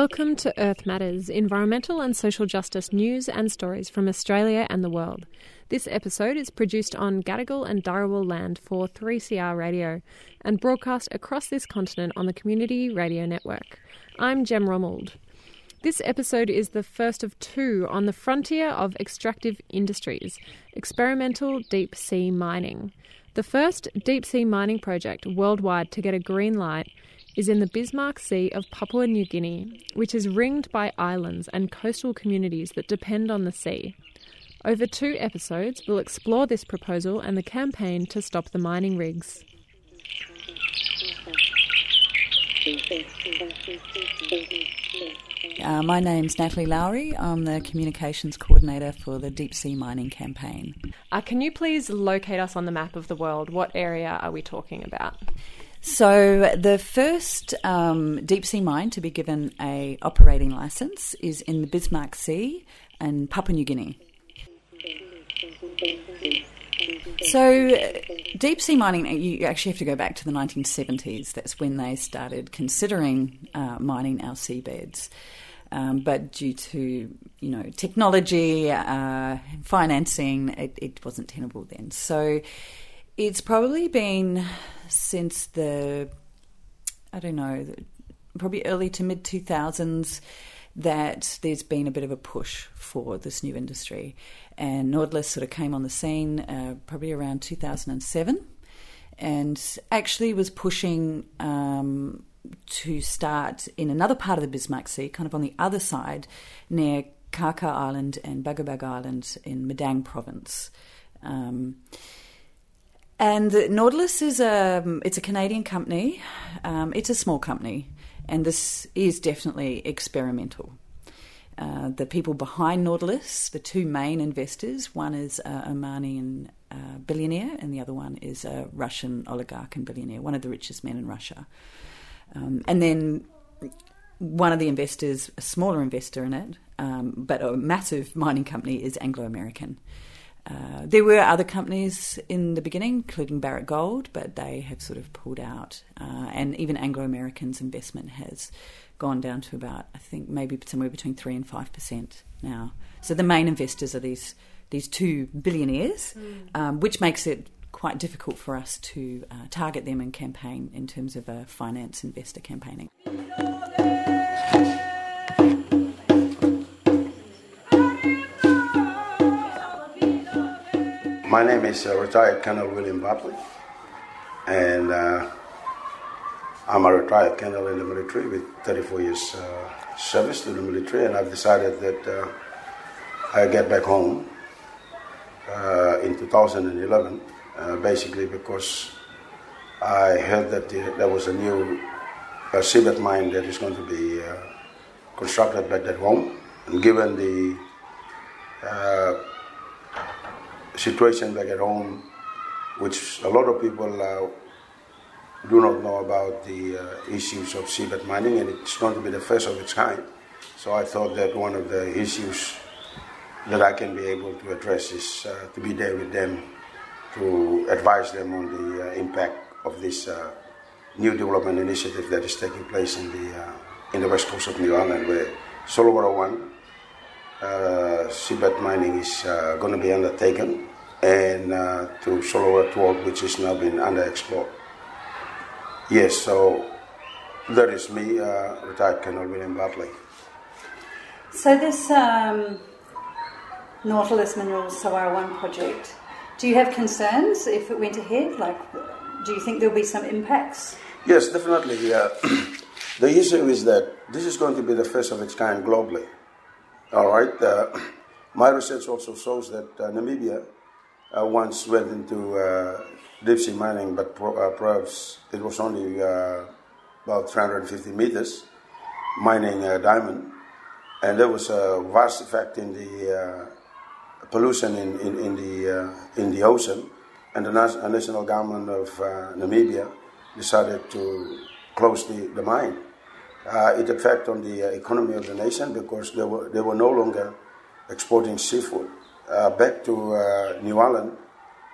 Welcome to Earth Matters, environmental and social justice news and stories from Australia and the world. This episode is produced on Gadigal and Dharawal land for 3CR Radio and broadcast across this continent on the Community Radio Network. I'm Jem Romold. This episode is the first of two on the frontier of extractive industries, experimental deep sea mining. The first deep sea mining project worldwide to get a green light is in the Bismarck Sea of Papua New Guinea, which is ringed by islands and coastal communities that depend on the sea. Over two episodes, we'll explore this proposal and the campaign to stop the mining rigs. Uh, my name's Natalie Lowry. I'm the communications coordinator for the Deep Sea Mining Campaign. Uh, can you please locate us on the map of the world? What area are we talking about? So the first um, deep sea mine to be given a operating license is in the Bismarck Sea in Papua New Guinea. So, deep sea mining, you actually have to go back to the 1970s. That's when they started considering uh, mining our seabeds. Um, but due to you know technology, uh, financing, it, it wasn't tenable then. So, it's probably been since the, I don't know, probably early to mid 2000s that there's been a bit of a push for this new industry. And Nautilus sort of came on the scene uh, probably around 2007 and actually was pushing um, to start in another part of the Bismarck Sea, kind of on the other side, near Karkar Island and Bagabag Island in Madang province. Um, and Nautilus is a it's a Canadian company. Um, it's a small company, and this is definitely experimental. Uh, the people behind Nautilus, the two main investors, one is a Omani uh, billionaire, and the other one is a Russian oligarch and billionaire, one of the richest men in Russia. Um, and then one of the investors, a smaller investor in it, um, but a massive mining company, is Anglo American. Uh, there were other companies in the beginning, including Barrick Gold, but they have sort of pulled out. Uh, and even Anglo American's investment has gone down to about, I think, maybe somewhere between 3 and 5% now. So the main investors are these, these two billionaires, mm. um, which makes it quite difficult for us to uh, target them and campaign in terms of a finance investor campaigning. My name is uh, retired Colonel William Bartley, and uh, I'm a retired colonel in the military with 34 years uh, service to the military, and I've decided that uh, I get back home uh, in 2011, uh, basically because I heard that there was a new uh, mine that is going to be constructed back at home, and given the situation back at home, which a lot of people uh, do not know about the uh, issues of seabed mining, and it's going to be the first of its kind. So I thought that one of the issues that I can be able to address is uh, to be there with them to advise them on the uh, impact of this uh, new development initiative that is taking place in the uh, in the west coast of New Ireland, where Solwara One seabed mining is uh, going to be undertaken and uh, to Solwara 12, which is now been underexplored. Yes, so that is me, uh, retired Colonel William Bartley. So this um, Nautilus Minerals Solwara 1 project, do you have concerns if it went ahead? Like, do you think there'll be some impacts? Yes, definitely. Yeah. the issue is that this is going to be the first of its kind globally. All right. Uh, my research also shows that uh, Namibia uh, once went into uh, deep sea mining, but pro- uh, perhaps it was only uh, about 350 meters mining a diamond, and there was a vast effect in the pollution in, in, in the in the ocean, and the national government of Namibia decided to close the, the mine. Uh, it affected on the uh, economy of the nation because they were, they were no longer exporting seafood uh, back to uh, New Ireland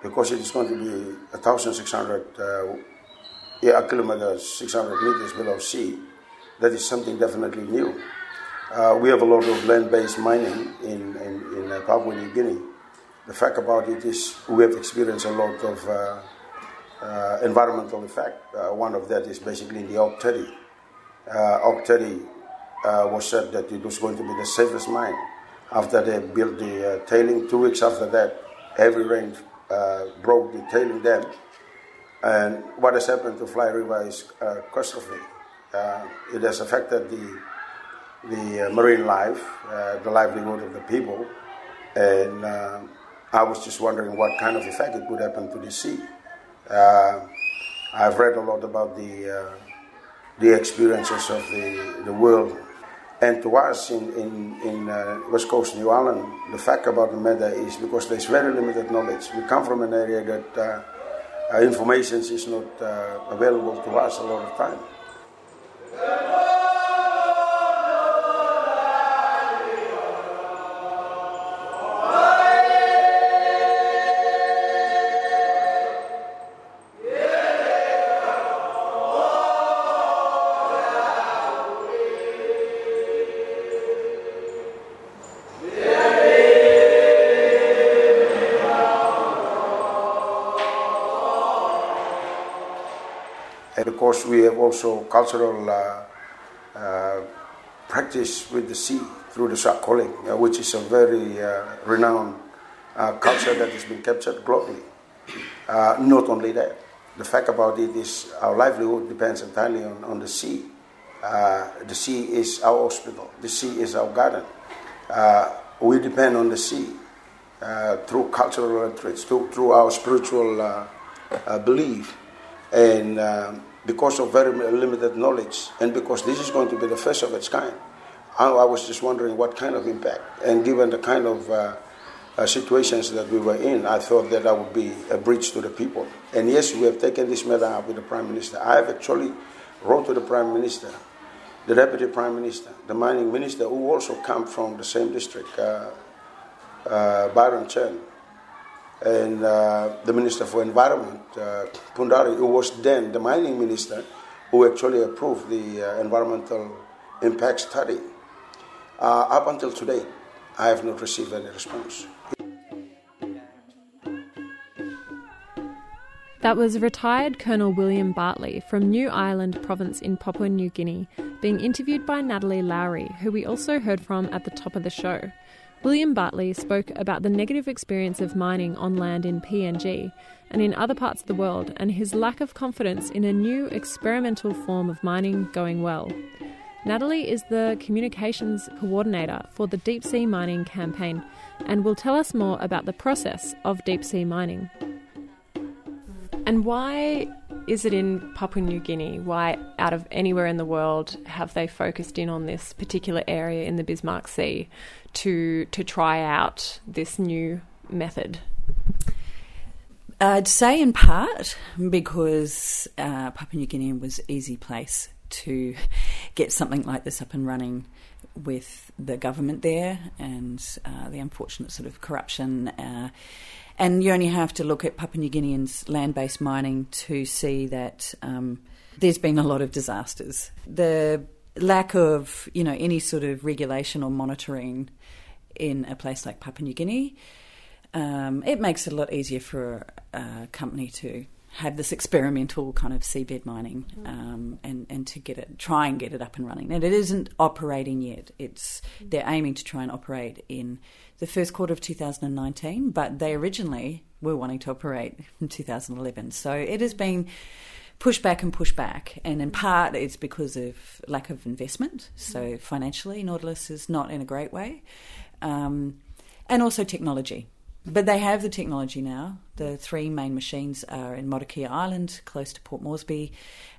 because it is going to be 1,600 uh, yeah, kilometers, 600 meters below sea. That is something definitely new. uh, we have a lot of land-based mining in, in, in Papua New Guinea. The fact about it is we have experienced a lot of environmental effect. One of that is basically in the Ok. Uh, Tedi was said that it was going to be the safest mine. After they built the tailing, two weeks after that, heavy rain broke the tailing dam. And what has happened to Fly River is catastrophe. it has affected the the uh, marine life, uh, the livelihood of the people, and uh, I was just wondering what kind of effect it would happen to the sea. Uh, I've read a lot about the uh, the experiences of the, the world, and to us in in, in uh, West Coast New Ireland, the fact about the matter is because there's very limited knowledge. We come from an area that uh, uh, information is not uh, available to us a lot of time. Also cultural uh, uh, practice with the sea through the shark calling, uh, which is a very renowned culture that has been captured globally. not only that, the fact about it is our livelihood depends entirely on, on the sea. Uh, the sea is our hospital. The sea is our garden. Uh, we depend on the sea uh, through cultural traits, through, through our spiritual belief. And um, because of very limited knowledge and because this is going to be the first of its kind. I, I was just wondering what kind of impact. And given the kind of uh, uh, situations that we were in, I thought that that would be a breach to the people. And yes, we have taken this matter up with the Prime Minister. I have actually wrote to the Prime Minister, the Deputy Prime Minister, the Mining Minister, who also come from the same district, uh, uh Byron Chan and uh, the Minister for Environment, uh, Pundari, who was then the mining minister, who actually approved the uh, environmental impact study. Uh, up until today, I have not received any response. That was retired Colonel William Bartley from New Ireland Province in Papua New Guinea, being interviewed by Natalie Lowry, who we also heard from at the top of the show. William Bartley spoke about the negative experience of mining on land in PNG and in other parts of the world and his lack of confidence in a new experimental form of mining going well. Natalie is the communications coordinator for the Deep Sea Mining campaign and will tell us more about the process of deep sea mining. And why is it in Papua New Guinea? Why, out of anywhere in the world, have they focused in on this particular area in the Bismarck Sea to to try out this new method? I'd say in part because uh, Papua New Guinea was easy place to get something like this up and running with the government there and uh, the unfortunate sort of corruption. Uh, and you only have to look at Papua New Guineans' land based mining to see that um, there's been a lot of disasters. The lack of you know any sort of regulation or monitoring in a place like Papua New Guinea, um, it makes it a lot easier for a company to have this experimental kind of seabed mining um, and and to get it try and get it up and running. And it isn't operating yet. It's they're aiming to try and operate in the first quarter of 2019, but they originally were wanting to operate in 2011. So it has been push back and push back. And in part, it's because of lack of investment. So financially, Nautilus is not in a great way. Um, and also technology. But they have the technology now. The three main machines are in Motukea Island, close to Port Moresby,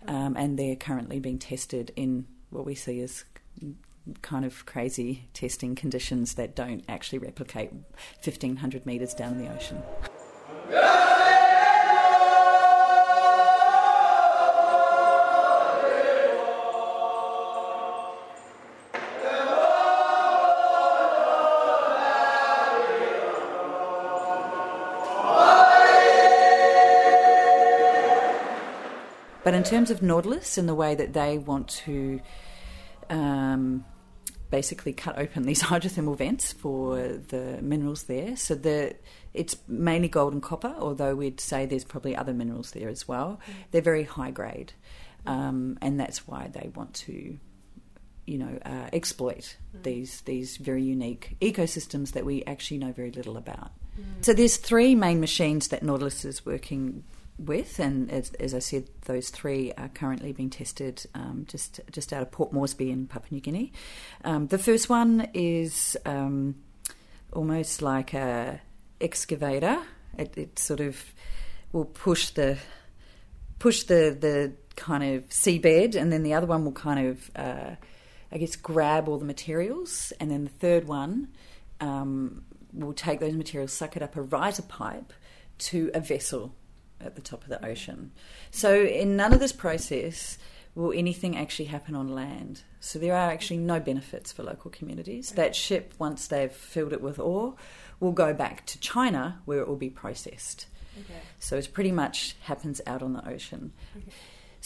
um, and they're currently being tested in what we see as kind of crazy testing conditions that don't actually replicate 1500 metres down in the ocean. In terms of Nautilus and the way that they want to um, basically cut open these hydrothermal vents for the minerals there. So the it's mainly gold and copper, although we'd say there's probably other minerals there as well. Mm. They're very high grade, um, and that's why they want to, you know, uh, exploit mm. these these very unique ecosystems that we actually know very little about. Mm. So there's three main machines that Nautilus is working with, and as, as, I said, those three are currently being tested um, just just out of Port Moresby in Papua New Guinea. Um, the first one is um, almost like a excavator. It, it, sort of will push the push the the kind of seabed, and then the other one will kind of uh, I guess grab all the materials, and then the third one um, will take those materials, suck it up a riser pipe to a vessel at the top of the ocean. So, in none of this process will anything actually happen on land. So, there are actually no benefits for local communities. That ship, once they've filled it with ore, will go back to China where it will be processed. Okay. So, it pretty much happens out on the ocean. Okay.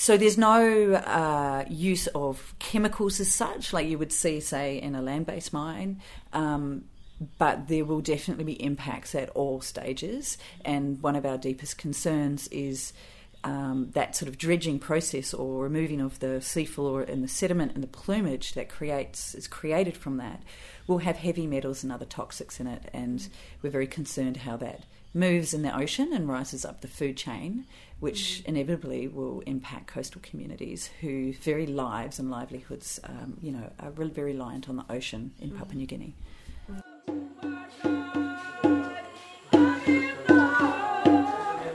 So there's no uh, use of chemicals as such, like you would see, say, in a land-based mine. Um, but there will definitely be impacts at all stages. And one of our deepest concerns is um, that sort of dredging process or removing of the seafloor and the sediment and the plumage that creates is created from that will have heavy metals and other toxics in it. And we're very concerned how that moves in the ocean and rises up the food chain, which inevitably will impact coastal communities whose very lives and livelihoods, um, you know, are really very reliant on the ocean in Papua New Guinea.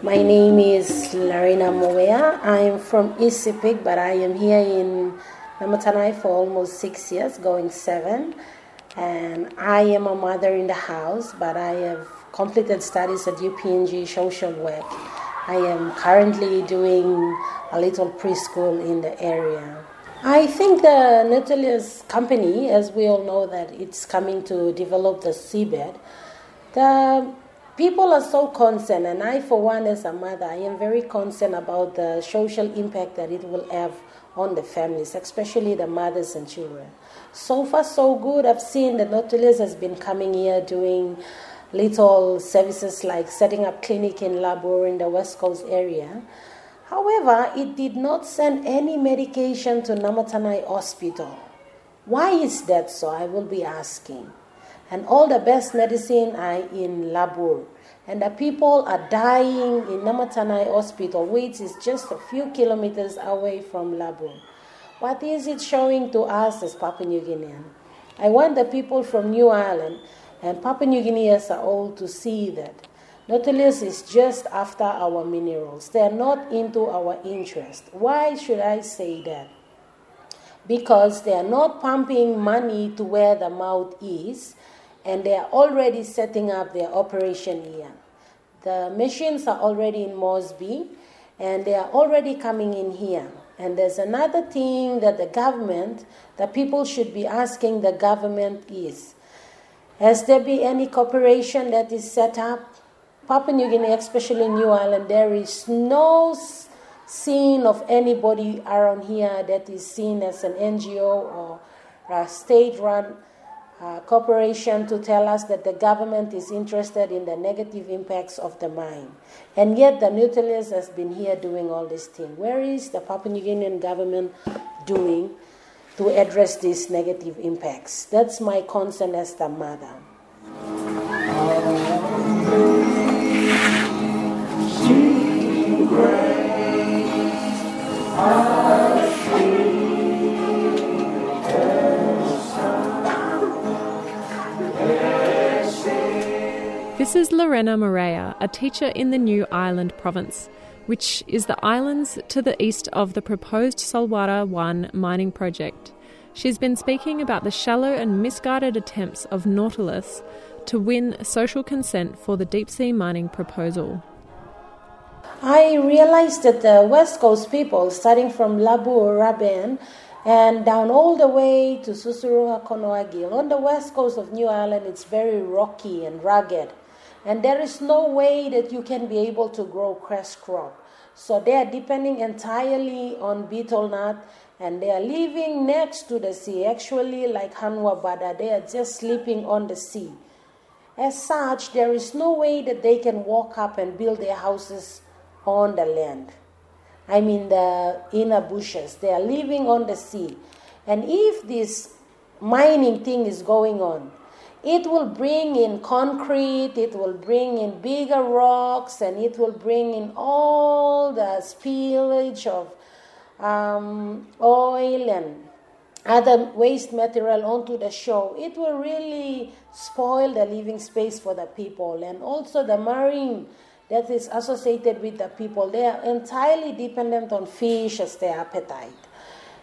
My name is Larina Moea. I am from Sepik, but I am here in Namatanai for almost six years, going seven. And I am a mother in the house, but I have completed studies at UPNG social work. I am currently doing a little preschool in the area. I think the Nautilus company, as we all know that it's coming to develop the seabed, the people are so concerned, and I, for one, as a mother, I am very concerned about the social impact that it will have on the families, especially the mothers and children. So far, so good. I've seen that Nautilus has been coming here doing little services like setting up clinic in Labur in the West Coast area. However, it did not send any medication to Namatanai Hospital. Why is that so? I will be asking. And all the best medicine are in Labur. And the people are dying in Namatanai Hospital, which is just a few kilometers away from Labur. What is it showing to us as Papua New Guinean? I want the people from New Ireland and Papua New Guineans are all to see that Nautilus is just after our minerals. They are not into our interest. Why should I say that? Because they are not pumping money to where the mouth is and they are already setting up their operation here. The machines are already in Moresby and they are already coming in here. And there's another thing that the government, the people should be asking the government is Has there been any cooperation that is set up Papua New Guinea, especially New Ireland, there is no scene of anybody around here that is seen as an NGO or a state run uh, corporation to tell us that the government is interested in the negative impacts of the mine. And yet the Nautilus has been here doing all this thing. Where is the Papua New Guinean government doing to address these negative impacts? That's my concern as the mother. This is Lorena Morea, a teacher in the New Ireland province, which is the islands to the east of the proposed Solwara 1 mining project. She's been speaking about the shallow and misguided attempts of Nautilus to win social consent for the deep sea mining proposal. I realized that the West Coast people, starting from Labur, Raben, and down all the way to Susuruha Konoagil, on the west coast of New Ireland, it's very rocky and rugged. And there is no way that you can be able to grow cress crop. So they are depending entirely on betel nut and they are living next to the sea, actually, like Hanuabada, they are just sleeping on the sea. As such, there is no way that they can walk up and build their houses on the land. I mean, the inner bushes. They are living on the sea. And if this mining thing is going on, it will bring in concrete, it will bring in bigger rocks, and it will bring in all the spillage of um, oil and other waste material onto the shore. It will really spoil the living space for the people and also the marine that is associated with the people. They are entirely dependent on fish as their appetite.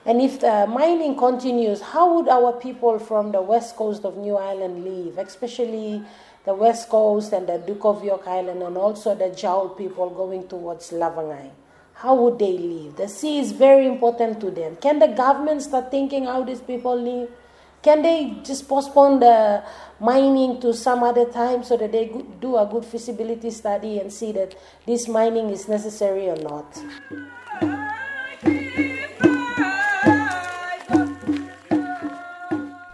And if the mining continues, how would our people from the west coast of New Ireland live, especially the west coast and the Duke of York Island, and also the Djaul people going towards Lavongai? How would they live? The sea is very important to them. Can the government start thinking how these people live? Can they just postpone the mining to some other time so that they do a good feasibility study and see that this mining is necessary or not?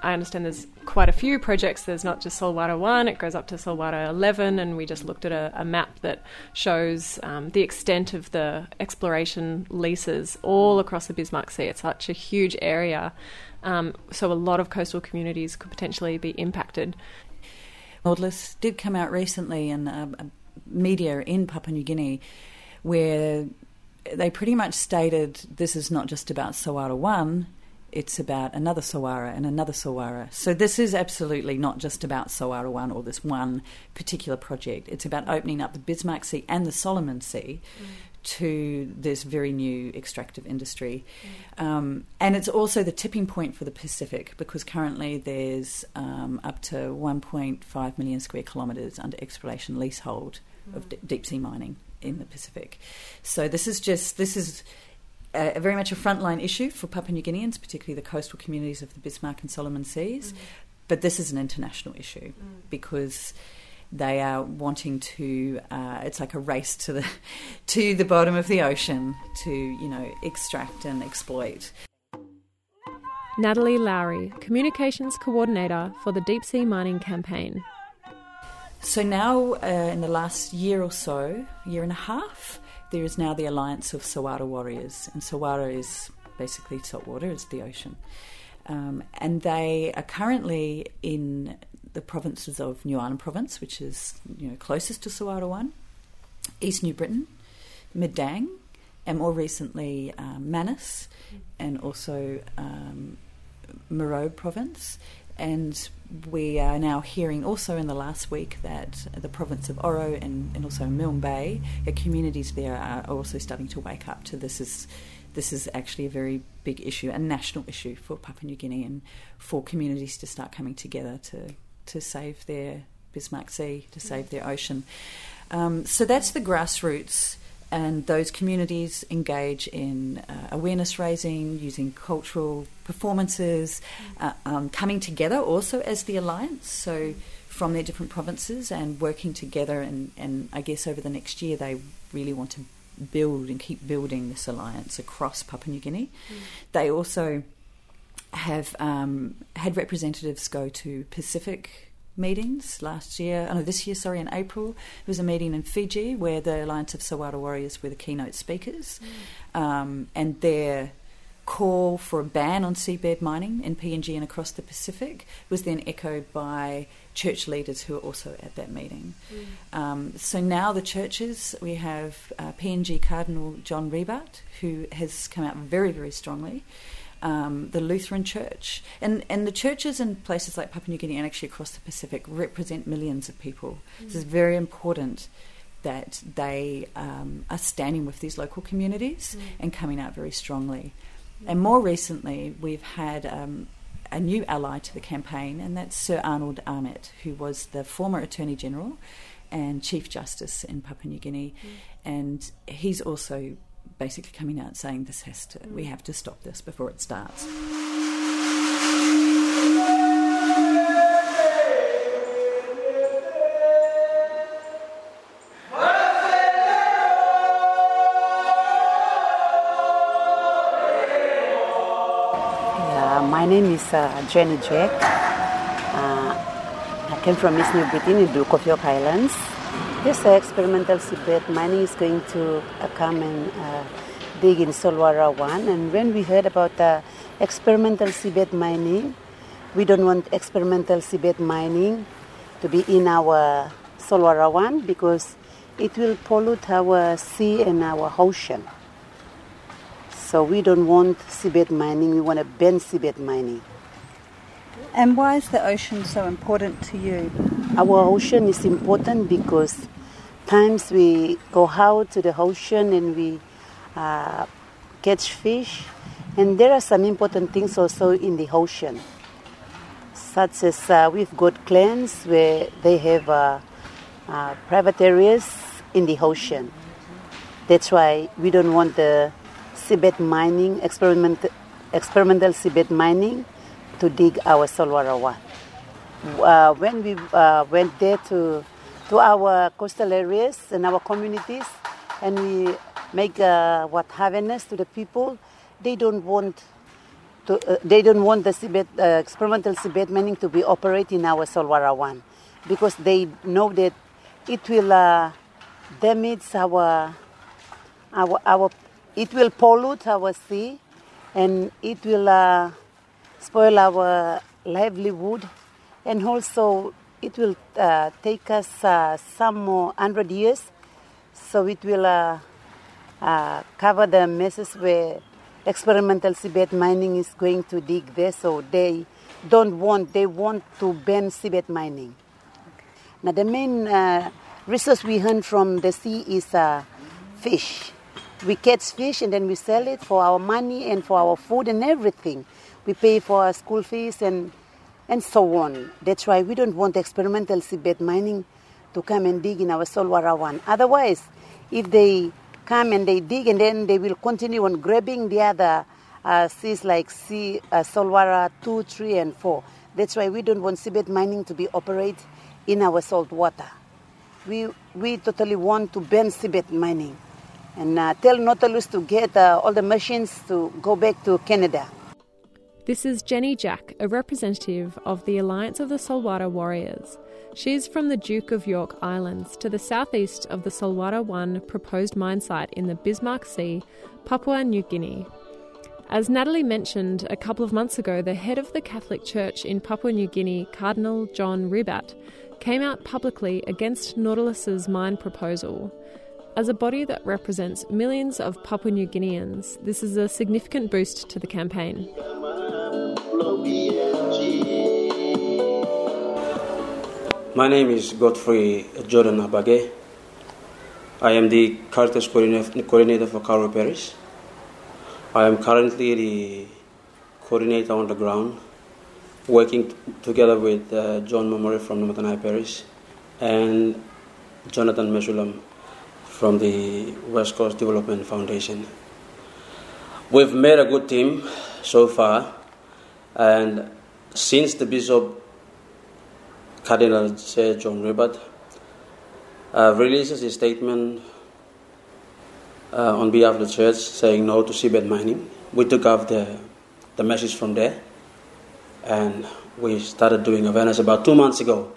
I understand there's quite a few projects. There's not just Solwara 1, it goes up to Solwara 11, and we just looked at a, a map that shows um, the extent of the exploration leases all across the Bismarck Sea. It's such a huge area, um, so a lot of coastal communities could potentially be impacted. Nautilus did come out recently in media in Papua New Guinea where they pretty much stated this is not just about Solwara 1, it's about another Solwara and another Solwara. So this is absolutely not just about Solwara 1 or this one particular project. It's about opening up the Bismarck Sea and the Solomon Sea mm. to this very new extractive industry. Mm. Um, and it's also the tipping point for the Pacific because currently there's um, up to 1.5 million square kilometres under exploration leasehold mm. of d- deep sea mining in the Pacific. So this is just, this is a, very much a frontline issue for Papua New Guineans, particularly the coastal communities of the Bismarck and Solomon Seas. Mm. But this is an international issue mm. because they are wanting to. Uh, it's like a race to the to the bottom of the ocean to you know extract and exploit. Natalie Lowry, Communications Coordinator for the Deep Sea Mining Campaign. So now, uh, in the last year or so, year and a half, there is now the alliance of Solwara warriors, and Solwara is basically saltwater, it's the ocean. Um, and they are currently in the provinces of New Ireland Province, which is you know closest to Solwara One, East New Britain, Madang, and more recently um, Manus, and also um, Morobe Province. And we are now hearing also in the last week that the province of Oro and, and also Milne Bay, the communities there are also starting to wake up to this is this is actually a very big issue, a national issue for Papua New Guinea and for communities to start coming together to, to save their Bismarck Sea, to save their ocean. Um, so that's the grassroots and those communities engage in uh, awareness raising, using cultural performances, uh, um, coming together also as the alliance. So from their different provinces and working together, and, and I guess over the next year they really want to build and keep building this alliance across Papua New Guinea. Mm. They also have um, had representatives go to Pacific meetings last year, oh no, this year, sorry, in April. There was a meeting in Fiji where the Alliance of Solwara Warriors were the keynote speakers. Mm. Um, and their call for a ban on seabed mining in PNG and across the Pacific was then echoed by church leaders who were also at that meeting. Mm. Um, so now the churches, we have uh, PNG Cardinal John Ribat, who has come out very, very strongly um, the Lutheran Church. And, and the churches in places like Papua New Guinea and actually across the Pacific represent millions of people. Mm. This is very important that they um, are standing with these local communities mm. and coming out very strongly. Mm. And more recently, we've had um, a new ally to the campaign, and that's Sir Arnold Amet, who was the former Attorney General and Chief Justice in Papua New Guinea. Mm. And he's also basically coming out saying this has to, we have to stop this before it starts. my name is uh, Jenny Jack. Uh, I came from East New Britain in the of York Islands. This experimental seabed mining is going to uh, come and uh, dig in Solwara 1. And when we heard about the experimental seabed mining, we don't want experimental seabed mining to be in our Solwara 1 because it will pollute our sea and our ocean. So we don't want seabed mining, we want to ban seabed mining. And why is the ocean so important to you? Our ocean is important because times we go out to the ocean and we uh, catch fish, and there are some important things also in the ocean, such as uh, we've got clans where they have uh, uh private areas in the ocean. That's why we don't want the seabed mining, experiment, experimental seabed mining, to dig our Solwara 1. Uh, when we uh, went there to, to our coastal areas and our communities, and we make uh, what awareness to the people, they don't want to, uh, they don't want the seabed, uh, experimental seabed mining to be operated in our Solwara 1 because they know that it will uh, damage our, our, our, it will pollute our sea and it will uh, spoil our livelihood and also it will uh, take us uh, some more hundred years so it will uh, uh, cover the messes where experimental seabed mining is going to dig there so they don't want they want to ban seabed mining now the main uh, resource we earn from the sea is uh, fish. We catch fish and then we sell it for our money and for our food and everything. We pay for our school fees and and so on. That's why we don't want experimental seabed mining to come and dig in our Solwara one. Otherwise, if they come and they dig and then they will continue on grabbing the other uh, seas like sea, uh, Solwara 2, 3, and 4. That's why we don't want seabed mining to be operated in our salt water we, we totally want to ban seabed mining and uh, tell Nautilus to get uh, all the machines to go back to Canada. This is Jenny Jack, a representative of the Alliance of the Solwara Warriors. She is from the Duke of York Islands to the southeast of the Solwara 1 proposed mine site in the Bismarck Sea, Papua New Guinea. As Natalie mentioned a couple of months ago, the head of the Catholic Church in Papua New Guinea, Cardinal John Ribat, came out publicly against Nautilus's mine proposal. As a body that represents millions of Papua New Guineans, this is a significant boost to the campaign. My name is Godfrey Jordan Abage. I am the Caritas coordinator for Kauru Parish. I am currently the coordinator on the ground working t- together with uh, John Momori from Namatanai Parish and Jonathan Mesulam from the West Coast Development Foundation. We've made a good team so far, and since the Bishop Cardinal Sir John Ribat uh, releases his statement uh, on behalf of the church saying no to seabed mining, we took up the, the message from there and we started doing awareness about two months ago.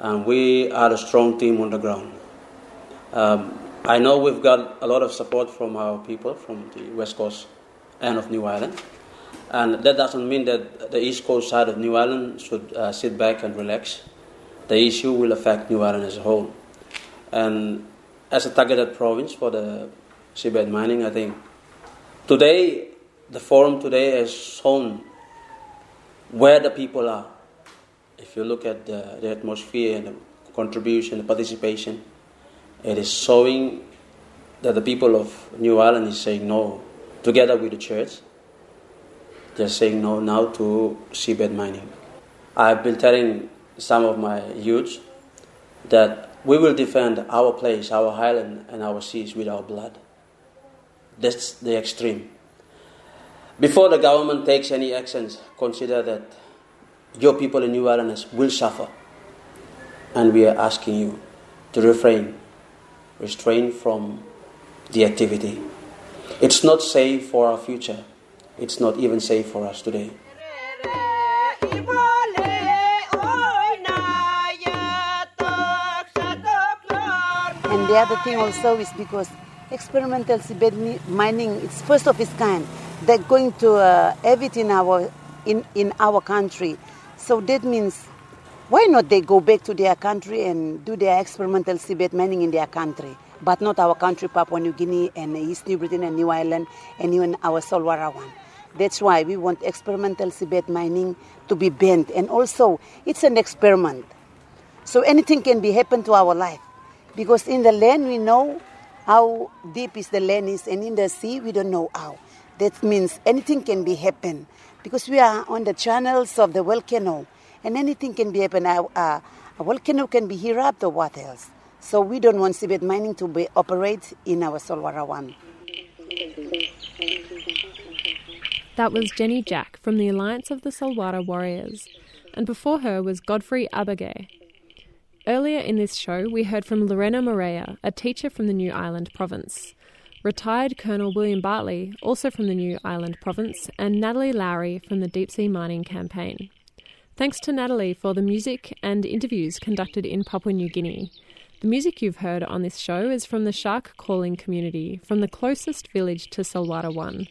And we are a strong team on the ground. Um, I know we've got a lot of support from our people from the west coast and of New Ireland. And that doesn't mean that the east coast side of New Ireland should uh, sit back and relax. The issue will affect New Ireland as a whole. And as a targeted province for the seabed mining, I think today, the forum today has shown where the people are. If you look at the, the atmosphere and the contribution, the participation, it is showing that the people of New Ireland is saying no, together with the church. They're saying no now to seabed mining. I've been telling some of my youth that we will defend our place, our island, and our seas with our blood. That's the extreme. Before the government takes any actions, consider that your people in New Ireland will suffer. And we are asking you to refrain, restrain from the activity. It's not safe for our future. It's not even safe for us today. And the other thing also is because experimental seabed mining is first of its kind. They're going to uh, have it in our in, in our country. So that means why not they go back to their country and do their experimental seabed mining in their country, but not our country, Papua New Guinea and East New Britain and New Ireland and even our Solwara one. That's why we want experimental seabed mining to be banned. And also, it's an experiment. So anything can be happen to our life. Because in the land, we know how deep is the land is, and in the sea, we don't know how. That means anything can be happen. Because we are on the channels of the volcano, and anything can be happen. Uh, a volcano can be erupt or what else. So we don't want seabed mining to be operate in our Solwara one. That was Jenny Jack from the Alliance of the Solwara Warriors, and before her was Godfrey Abage. Earlier in this show, we heard from Lorena Morea, a teacher from the New Ireland province, retired Colonel William Bartley, also from the New Ireland province, and Natalie Lowry from the Deep Sea Mining Campaign. Thanks to Natalie for the music and interviews conducted in Papua New Guinea. The music you've heard on this show is from the Shark Calling community, from the closest village to Solwara 1,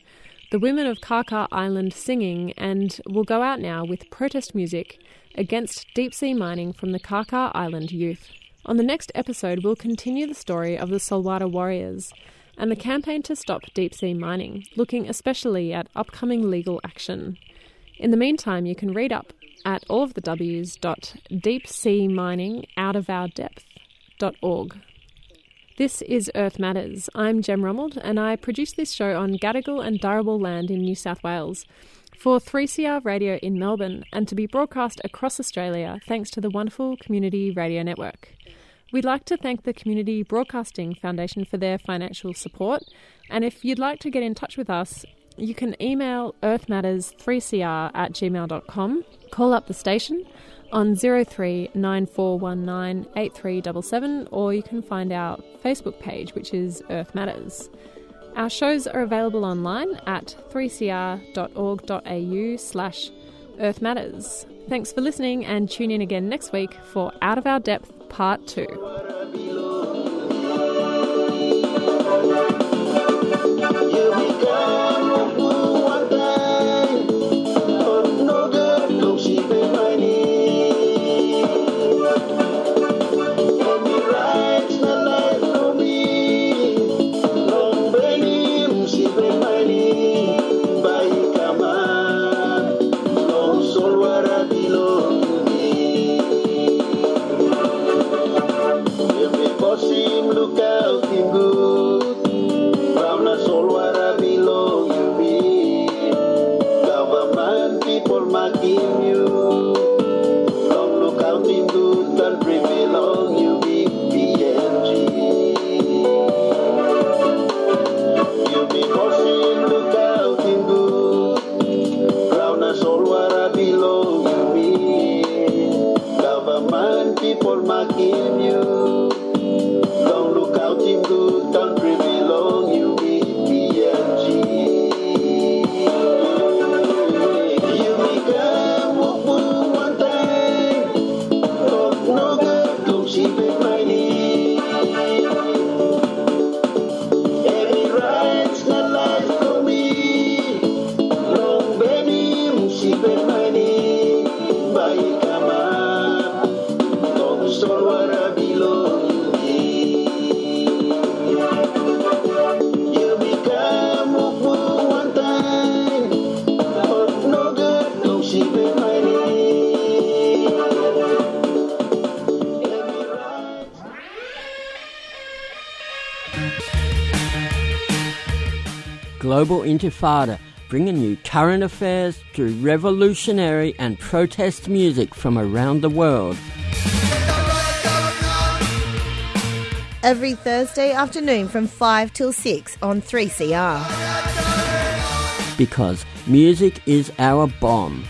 the women of Kaka Island singing, and we'll go out now with protest music against deep sea mining from the Kaka Island youth. On the next episode, we'll continue the story of the Solwara warriors and the campaign to stop deep sea mining, looking especially at upcoming legal action. In the meantime, you can read up at all of the out of our. This is Earth Matters. I'm Jem Rummold, and I produce this show on Gadigal and Dharawal land in New South Wales for 3CR Radio in Melbourne and to be broadcast across Australia thanks to the wonderful Community Radio Network. We'd like to thank the Community Broadcasting Foundation for their financial support, and if you'd like to get in touch with us, you can email earthmatters3cr at gmail.com, call up the station on 0394198377 or you can find our Facebook page which is Earth Matters. Our shows are available online at 3cr.org.au slash Earth Matters. Thanks for listening and tune in again next week for Out of Our Depth Part 2. Lord, Global Intifada, bringing you current affairs through revolutionary and protest music from around the world. Every Thursday afternoon from 5 till 6 on 3CR. Because music is our bomb.